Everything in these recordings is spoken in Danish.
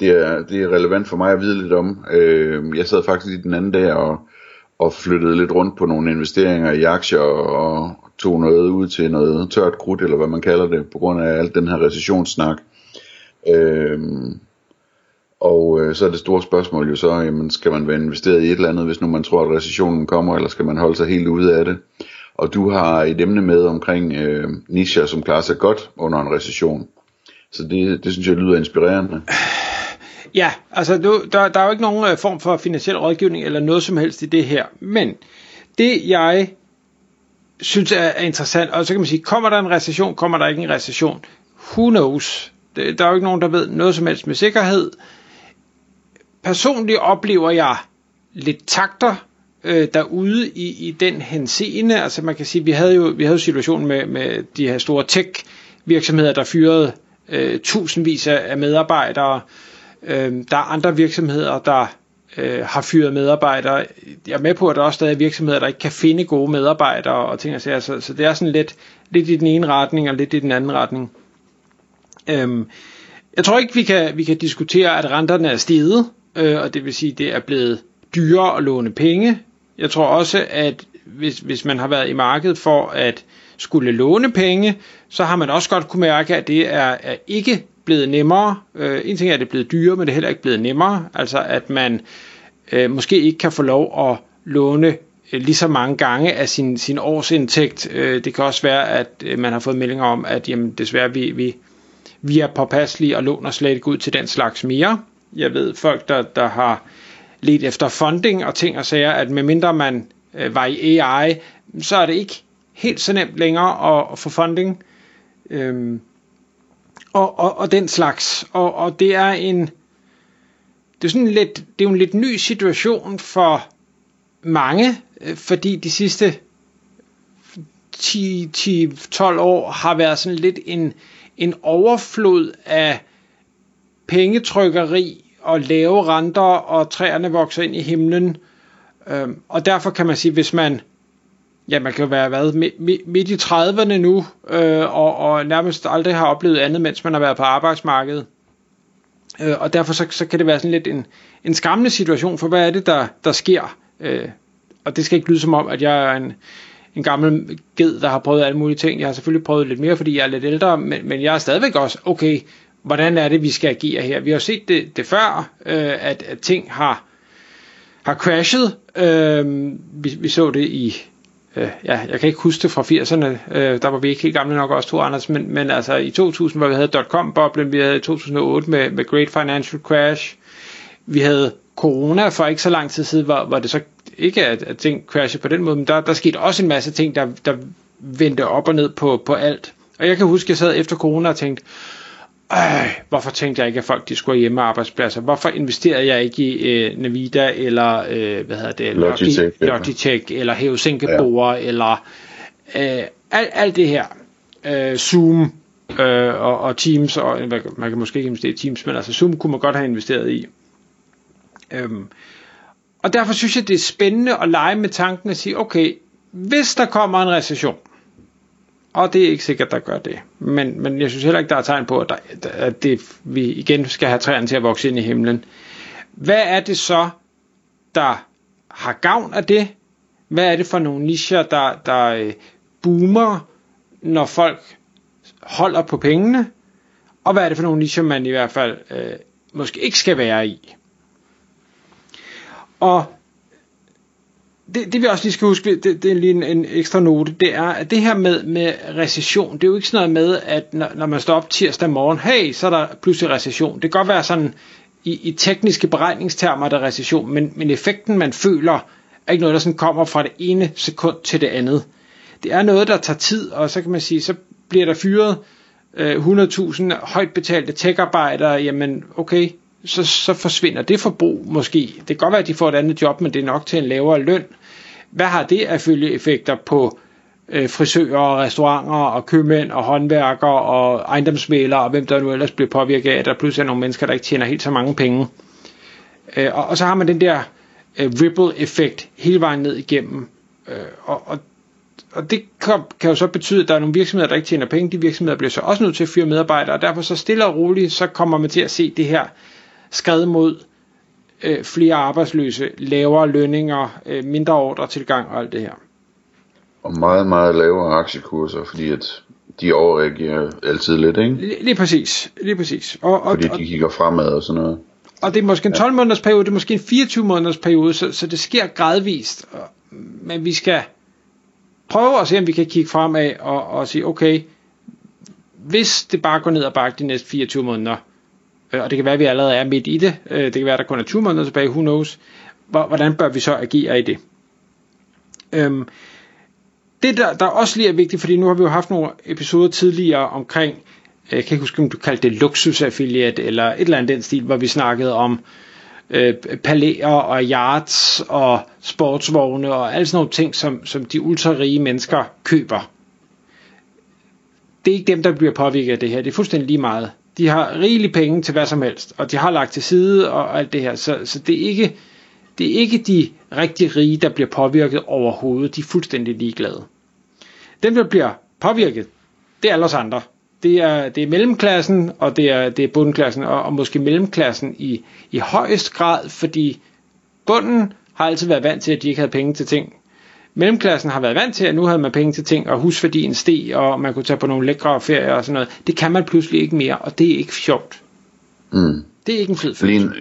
det, er, det er relevant for mig at vide lidt om. Øh, jeg sad faktisk i den anden dag og, og flyttede lidt rundt på nogle investeringer i aktier og tog noget ud til noget tørt krudt, eller hvad man kalder det, på grund af alt den her recessionssnak. Øh, og øh, så er det store spørgsmål jo så, jamen, skal man være investeret i et eller andet, hvis nu man tror, at recessionen kommer, eller skal man holde sig helt ude af det? Og du har et emne med omkring øh, nischer, som klarer sig godt under en recession. Så det, det synes jeg lyder inspirerende. Ja, altså du, der, der er jo ikke nogen øh, form for finansiel rådgivning eller noget som helst i det her. Men det jeg synes er, er interessant, og så kan man sige, kommer der en recession, kommer der ikke en recession? Who knows? Det, der er jo ikke nogen, der ved noget som helst med sikkerhed. Personligt oplever jeg lidt takter øh, derude i, i den henseende. Altså man kan sige, vi havde jo vi havde jo situationen med, med de her store tech virksomheder, der fyrede øh, tusindvis af medarbejdere. Øh, Øhm, der er andre virksomheder, der øh, har fyret medarbejdere. Jeg er med på, at der er også stadig virksomheder, der ikke kan finde gode medarbejdere og ting og sager. Så, så det er sådan lidt, lidt i den ene retning og lidt i den anden retning. Øhm, jeg tror ikke, vi kan, vi kan diskutere, at renterne er steget, øh, og det vil sige, at det er blevet dyrere at låne penge. Jeg tror også, at hvis, hvis man har været i markedet for at skulle låne penge, så har man også godt kunne mærke, at det er, er ikke blevet nemmere. Øh, en ting er, at det er blevet dyrere, men det er heller ikke blevet nemmere. Altså at man øh, måske ikke kan få lov at låne øh, lige så mange gange af sin, sin årsindtægt. Øh, det kan også være, at øh, man har fået meldinger om, at jamen, desværre vi, vi, vi er påpasselige og låner slet ikke ud til den slags mere. Jeg ved folk, der, der har let efter funding og ting og sager, at medmindre man øh, var i AI, så er det ikke helt så nemt længere at, at få funding. Øhm, og, og, og den slags. Og, og det er en det er sådan lidt, det er jo en lidt ny situation for mange, øh, fordi de sidste 10-12 år har været sådan lidt en, en overflod af pengetrykkeri og lave renter, og træerne vokser ind i himlen. Øhm, og derfor kan man sige, hvis man ja, man kan jo være hvad, midt i 30'erne nu, øh, og, og nærmest aldrig har oplevet andet, mens man har været på arbejdsmarkedet. Øh, og derfor så, så kan det være sådan lidt en, en skræmmende situation, for hvad er det, der, der sker? Øh, og det skal ikke lyde som om, at jeg er en, en gammel ged, der har prøvet alle mulige ting. Jeg har selvfølgelig prøvet lidt mere, fordi jeg er lidt ældre, men, men jeg er stadigvæk også, okay, hvordan er det, vi skal agere her? Vi har set det, det før, øh, at, at ting har, har crashet. Øh, vi, vi så det i øh, ja, jeg kan ikke huske det fra 80'erne, øh, der var vi ikke helt gamle nok også to Anders, men, men altså i 2000, hvor vi havde dot-com-boblen, vi havde i 2008 med, med Great Financial Crash, vi havde corona for ikke så lang tid siden, hvor, hvor det så ikke at, at ting crashede på den måde, men der, der skete også en masse ting, der, der vendte op og ned på, på alt. Og jeg kan huske, at jeg sad efter corona og tænkte, øh, hvorfor tænkte jeg ikke, at folk de skulle have hjemmearbejdspladser? Hvorfor investerede jeg ikke i øh, Navida eller øh, hvad hedder det, Logitech, Logitech eller Hævesænkebord ja. eller øh, alt, alt det her. Øh, Zoom øh, og, og Teams, og man kan måske ikke investere i Teams, men altså Zoom kunne man godt have investeret i. Øhm, og derfor synes jeg, det er spændende at lege med tanken og sige, okay, hvis der kommer en recession, og det er ikke sikkert, der gør det. Men, men jeg synes heller ikke, der er tegn på, at, der, at det, vi igen skal have træerne til at vokse ind i himlen. Hvad er det så, der har gavn af det? Hvad er det for nogle nischer, der, der øh, boomer, når folk holder på pengene? Og hvad er det for nogle nischer, man i hvert fald øh, måske ikke skal være i? Og det, det vi også lige skal huske, det, det er lige en, en ekstra note, det er, at det her med, med recession, det er jo ikke sådan noget med, at når, når man står op tirsdag morgen, hey, så er der pludselig recession. Det kan godt være sådan, i, i tekniske beregningstermer, der er recession, men, men effekten, man føler, er ikke noget, der sådan kommer fra det ene sekund til det andet. Det er noget, der tager tid, og så kan man sige, så bliver der fyret øh, 100.000 højt betalte tech-arbejdere, jamen okay, så, så forsvinder det forbrug måske. Det kan godt være, at de får et andet job, men det er nok til en lavere løn. Hvad har det af følgeeffekter på øh, frisører og restauranter og købmænd og håndværkere og ejendomsmælere og hvem der nu ellers bliver påvirket af, at der pludselig er nogle mennesker, der ikke tjener helt så mange penge. Øh, og, og så har man den der øh, ripple-effekt hele vejen ned igennem. Øh, og, og, og det kan, kan jo så betyde, at der er nogle virksomheder, der ikke tjener penge. De virksomheder bliver så også nødt til at fyre medarbejdere, og derfor så stille og roligt, så kommer man til at se det her skred mod øh, flere arbejdsløse, lavere lønninger, øh, mindre ordre tilgang og alt det her. Og meget, meget lavere aktiekurser, fordi at de overreagerer altid lidt, ikke? Lige, lige præcis, lige præcis. Og, og, fordi de kigger fremad og sådan noget. Og det er måske en 12 måneders periode, det er måske en 24 måneders periode, så, så det sker gradvist. Men vi skal prøve at se, om vi kan kigge fremad og, og sige, okay, hvis det bare går ned og bakke de næste 24 måneder, Øh, og det kan være, at vi allerede er midt i det, øh, det kan være, at der kun er 20 måneder tilbage, who knows, hvordan bør vi så agere i det? Øhm, det der, der også lige er vigtigt, fordi nu har vi jo haft nogle episoder tidligere omkring, øh, jeg kan ikke huske, om du kaldte det luksusaffiliate, eller et eller andet den stil, hvor vi snakkede om øh, palæer og yachts og sportsvogne og alle sådan nogle ting, som, som de ultrarige mennesker køber. Det er ikke dem, der bliver påvirket af det her. Det er fuldstændig lige meget. De har rigelig penge til hvad som helst, og de har lagt til side og alt det her. Så, så det, er ikke, det er ikke de rigtig rige, der bliver påvirket overhovedet. De er fuldstændig ligeglade. Dem, der bliver påvirket, det er alle os andre. Det er, det er mellemklassen, og det er, det er bundklassen, og, og måske mellemklassen i, i højest grad, fordi bunden har altid været vant til, at de ikke havde penge til ting. Mellemklassen har været vant til, at nu havde man penge til ting, og husværdien steg, og man kunne tage på nogle lækre ferier og sådan noget. Det kan man pludselig ikke mere, og det er ikke sjovt. Mm. Det er ikke en fed følelse. En,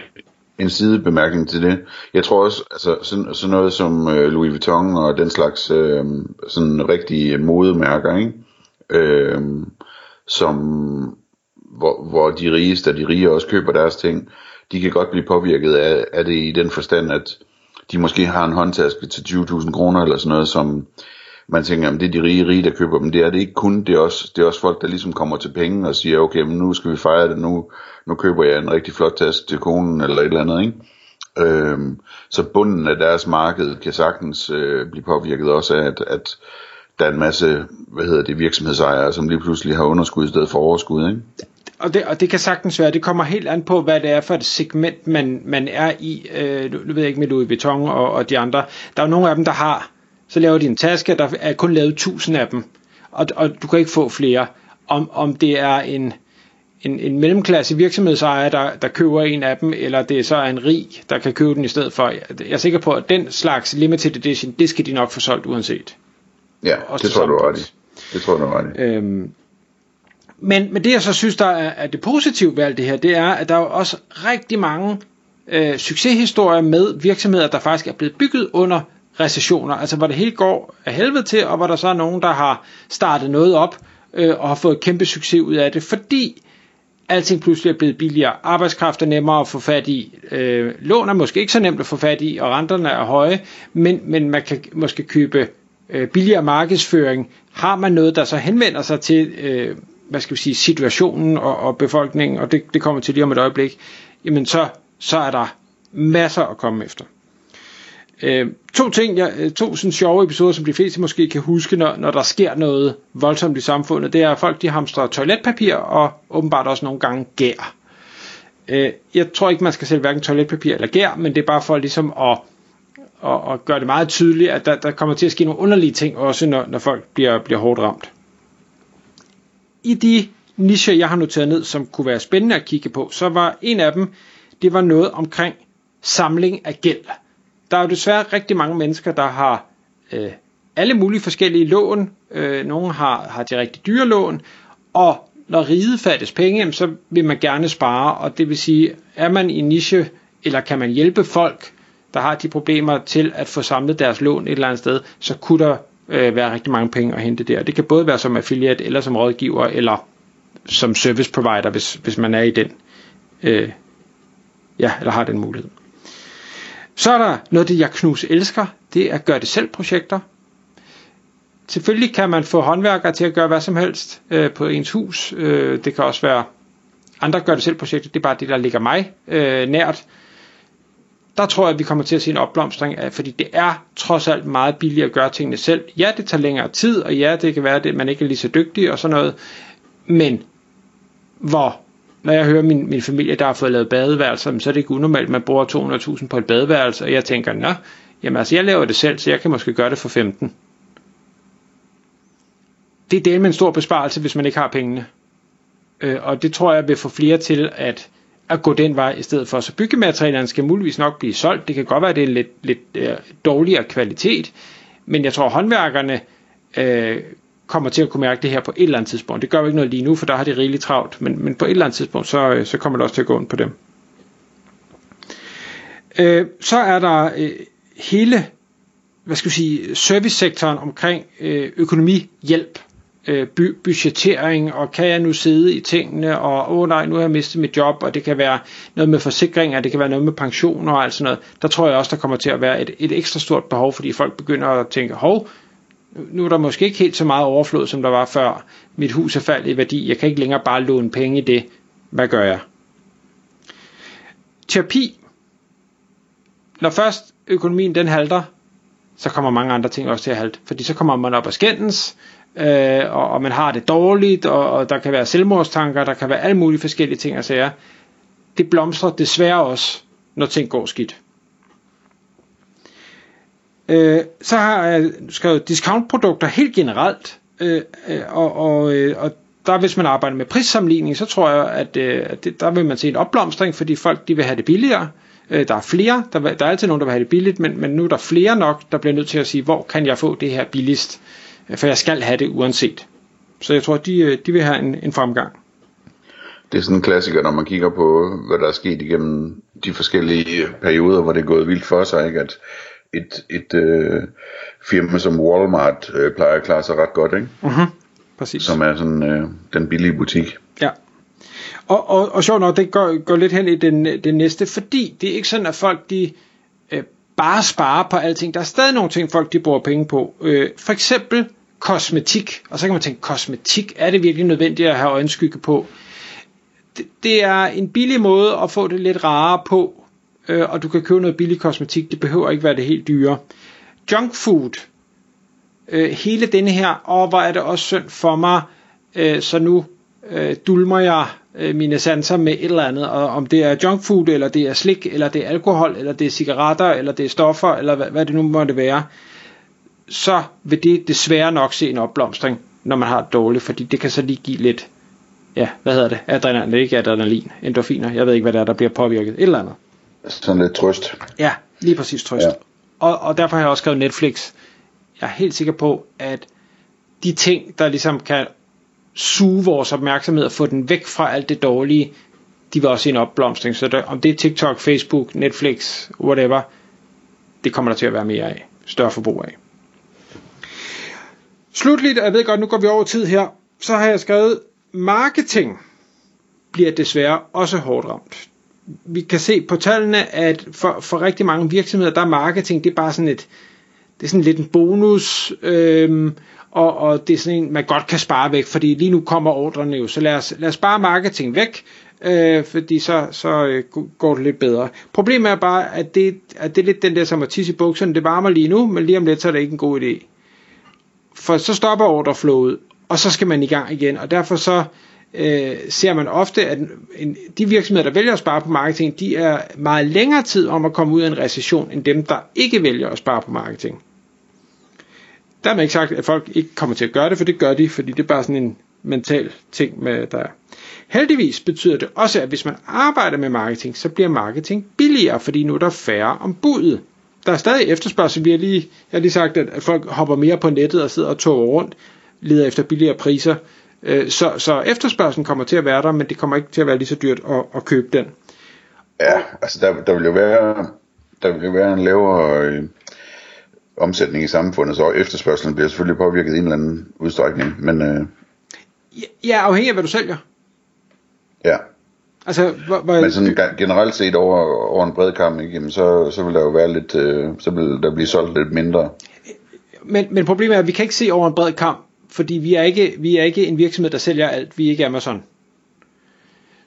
en sidebemærkning til det. Jeg tror også, altså sådan, sådan noget som øh, Louis Vuitton og den slags øh, sådan rigtige modemærker, ikke? Øh, som hvor, hvor de rigeste og de rige også køber deres ting, de kan godt blive påvirket af, af det i den forstand, at de måske har en håndtaske til 20.000 kroner eller sådan noget, som man tænker, at det er de rige, rige, der køber dem. Det er det ikke kun, det er også, det er også folk, der ligesom kommer til penge og siger, okay, men nu skal vi fejre det, nu, nu køber jeg en rigtig flot taske til konen eller et eller andet, ikke? Øhm, så bunden af deres marked kan sagtens øh, blive påvirket også af, at, at der er en masse, hvad hedder det, virksomhedsejere, som lige pludselig har underskud i stedet for overskud, ikke? Og det, og det kan sagtens være, det kommer helt an på, hvad det er for et segment, man, man er i. Øh, nu, nu ved jeg ikke med Louis Vuitton og, og de andre. Der er jo nogle af dem, der har, så laver de en taske, der er kun lavet tusind af dem, og, og du kan ikke få flere. Om, om det er en, en, en mellemklasse virksomhedsejer, der, der køber en af dem, eller det så er en rig, der kan købe den i stedet for. Jeg er sikker på, at den slags limited edition, det skal de nok få solgt uanset. Ja, Også det tror du ret i. Det tror du ret i. Øhm, men, men det jeg så synes, der er, er det positive ved alt det her, det er, at der er også rigtig mange øh, succeshistorier med virksomheder, der faktisk er blevet bygget under recessioner, altså hvor det hele går af helvede til, og hvor der så er nogen, der har startet noget op, øh, og har fået kæmpe succes ud af det, fordi alting pludselig er blevet billigere, arbejdskraft er nemmere at få fat i, øh, lån er måske ikke så nemt at få fat i, og renterne er høje, men, men man kan måske købe øh, billigere markedsføring, har man noget, der så henvender sig til, øh, hvad skal vi sige, situationen og, og befolkningen, og det, det kommer til lige om et øjeblik, jamen så, så er der masser at komme efter. Øh, to ting, ja, øh, to sådan sjove episoder, som de fleste måske kan huske, når, når der sker noget voldsomt i samfundet, det er, at folk de hamstrer toiletpapir og åbenbart også nogle gange gær. Øh, jeg tror ikke, man skal sælge hverken toiletpapir eller gær, men det er bare for ligesom at, at, at gøre det meget tydeligt, at der, der kommer til at ske nogle underlige ting, også når, når folk bliver, bliver hårdt ramt. I de nicher, jeg har noteret ned, som kunne være spændende at kigge på, så var en af dem, det var noget omkring samling af gæld der er jo desværre rigtig mange mennesker, der har øh, alle mulige forskellige lån. Øh, nogle har, har de rigtig dyre lån, og når riget fattes penge, så vil man gerne spare, og det vil sige, er man i niche, eller kan man hjælpe folk, der har de problemer til at få samlet deres lån et eller andet sted, så kunne der øh, være rigtig mange penge at hente der. Det kan både være som affiliate, eller som rådgiver, eller som service provider, hvis, hvis man er i den, øh, ja, eller har den mulighed. Så er der noget, det jeg knus elsker, det er gør det selv projekter. Selvfølgelig kan man få håndværkere til at gøre hvad som helst øh, på ens hus. Øh, det kan også være andre gør det selv projekter, det er bare det, der ligger mig øh, nært. Der tror jeg, at vi kommer til at se en opblomstring af, fordi det er trods alt meget billigere at gøre tingene selv. Ja, det tager længere tid, og ja, det kan være, at man ikke er lige så dygtig og sådan noget, men hvor når jeg hører min, min familie, der har fået lavet badeværelser, så er det ikke unormalt, at man bruger 200.000 på et badeværelse, og jeg tænker, nå, jamen altså, jeg laver det selv, så jeg kan måske gøre det for 15. Det er det med en stor besparelse, hvis man ikke har pengene. Øh, og det tror jeg vil få flere til at, at gå den vej i stedet for. Så byggematerialerne skal muligvis nok blive solgt. Det kan godt være, at det er lidt, lidt øh, dårligere kvalitet, men jeg tror, at håndværkerne øh, kommer til at kunne mærke det her på et eller andet tidspunkt. Det gør jo ikke noget lige nu, for der har de rigeligt travlt, men, men på et eller andet tidspunkt, så, øh, så kommer det også til at gå ind på dem. Øh, så er der øh, hele hvad skal vi sige, servicesektoren omkring øh, økonomihjælp øh, budgettering, og kan jeg nu sidde i tingene, og åh oh, nej, nu har jeg mistet mit job, og det kan være noget med forsikringer, det kan være noget med pension og alt sådan noget. Der tror jeg også, der kommer til at være et, et ekstra stort behov, fordi folk begynder at tænke, hov, nu er der måske ikke helt så meget overflod, som der var før. Mit hus er faldet i værdi, jeg kan ikke længere bare låne penge i det. Hvad gør jeg? Terapi. Når først økonomien den halter, så kommer mange andre ting også til at halte. Fordi så kommer man op og skændens, øh, og, og man har det dårligt, og, og der kan være selvmordstanker, der kan være alle mulige forskellige ting og sager. Det blomstrer desværre også, når ting går skidt. Øh, så har jeg skrevet discountprodukter helt generelt, øh, øh og, og, øh, og der hvis man arbejder med prissammenligning, så tror jeg, at, øh, at det, der vil man se en opblomstring, fordi folk de vil have det billigere. Øh, der er flere, der, der er altid nogen, der vil have det billigt, men, men nu er der flere nok, der bliver nødt til at sige, hvor kan jeg få det her billigst? For jeg skal have det uanset. Så jeg tror, de, øh, de vil have en, en fremgang. Det er sådan en klassiker, når man kigger på, hvad der er sket igennem de forskellige perioder, hvor det er gået vildt for sig, ikke? at et, et øh, firma som Walmart øh, plejer at klare sig ret godt, ikke? Uh-huh. Præcis. som er sådan øh, den billige butik. Ja. Og, og, og sjovt nok, det går, går lidt hen i den, den næste, fordi det er ikke sådan, at folk de øh, bare spare på alting. Der er stadig nogle ting, folk de bruger penge på. Øh, for eksempel kosmetik. Og så kan man tænke, kosmetik, er det virkelig nødvendigt at have øjenskygge på? Det, det er en billig måde at få det lidt rarere på, øh, og du kan købe noget billig kosmetik. Det behøver ikke være det helt dyre. Junk food. Øh, hele denne her, og hvor er det også synd for mig, øh, så nu øh, dulmer jeg øh, mine sanser med et eller andet, og om det er junk food, eller det er slik, eller det er alkohol, eller det er cigaretter, eller det er stoffer, eller hvad, hvad det nu måtte være, så vil det desværre nok se en opblomstring, når man har det dårligt, fordi det kan så lige give lidt, ja, hvad hedder det, adrenalin, det er ikke adrenalin, endorfiner, jeg ved ikke, hvad det er, der bliver påvirket, et eller andet. Sådan lidt trøst. Ja, lige præcis trøst. Ja. Og, og derfor har jeg også skrevet Netflix. Jeg er helt sikker på, at de ting, der ligesom kan suge vores opmærksomhed og få den væk fra alt det dårlige, de vil også se en opblomstring. Så der, om det er TikTok, Facebook, Netflix, whatever, det kommer der til at være mere af. Større forbrug af. Slutligt, jeg ved godt, nu går vi over tid her, så har jeg skrevet, marketing bliver desværre også hårdt ramt. Vi kan se på tallene, at for, for rigtig mange virksomheder, der er marketing, det er bare sådan et, det er sådan lidt en bonus, øhm, og, og det er sådan en, man godt kan spare væk, fordi lige nu kommer ordrene jo, så lad os, lad os spare marketing væk, øh, fordi så, så øh, går det lidt bedre. Problemet er bare, at det, at det er lidt den der som at tisse i bukserne, det varmer lige nu, men lige om lidt, så er det ikke en god idé. For så stopper ordreflowet, og så skal man i gang igen, og derfor så øh, ser man ofte, at en, de virksomheder, der vælger at spare på marketing, de er meget længere tid om at komme ud af en recession, end dem, der ikke vælger at spare på marketing. Der er man ikke sagt, at folk ikke kommer til at gøre det, for det gør de, fordi det er bare sådan en mental ting, med, der er. Heldigvis betyder det også, at hvis man arbejder med marketing, så bliver marketing billigere, fordi nu er der færre om budet. Der er stadig efterspørgsel. Vi har lige, jeg har lige sagt, at folk hopper mere på nettet og sidder og toger rundt, leder efter billigere priser. Øh, så, så efterspørgselen kommer til at være der, men det kommer ikke til at være lige så dyrt at, at købe den. Ja, altså der, der vil jo være, der vil jo være en lavere øh, omsætning i samfundet, så efterspørgselen bliver selvfølgelig påvirket i en eller anden udstrækning, men... Øh, ja, afhængig af hvad du sælger. Ja. Altså, hvor, hvor... Men sådan generelt set over, over en bred kamp, ikke, jamen så, så vil der jo være lidt, øh, så vil der blive solgt lidt mindre. Men, men problemet er, at vi kan ikke se over en bred kamp, fordi vi er ikke, vi er ikke en virksomhed, der sælger alt. Vi er ikke Amazon.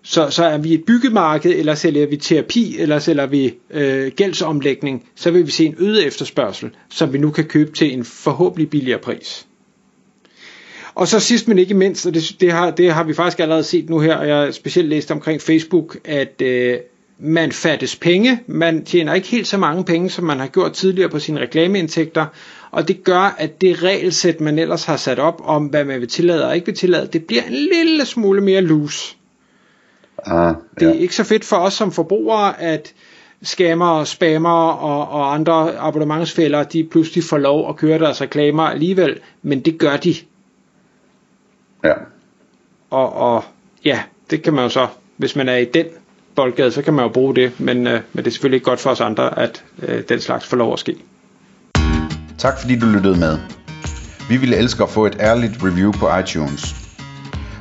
Så, så er vi et byggemarked, eller sælger vi terapi, eller sælger vi øh, gældsomlægning, så vil vi se en øget efterspørgsel, som vi nu kan købe til en forhåbentlig billigere pris. Og så sidst men ikke mindst, og det, det, har, det har vi faktisk allerede set nu her, og jeg har specielt læst omkring Facebook, at øh, man fattes penge, man tjener ikke helt så mange penge, som man har gjort tidligere på sine reklameindtægter, og det gør, at det regelsæt, man ellers har sat op om, hvad man vil tillade og ikke vil tillade, det bliver en lille smule mere loose. Ah, ja. Det er ikke så fedt for os som forbrugere, at scammer, spammer og, og andre abonnementsfælder, de pludselig får lov at køre deres reklamer alligevel, men det gør de. Ja. Og, og ja, det kan man jo så, hvis man er i den boldgade, så kan man jo bruge det, men, øh, men det er selvfølgelig ikke godt for os andre, at øh, den slags får lov at ske. Tak fordi du lyttede med. Vi ville elske at få et ærligt review på iTunes.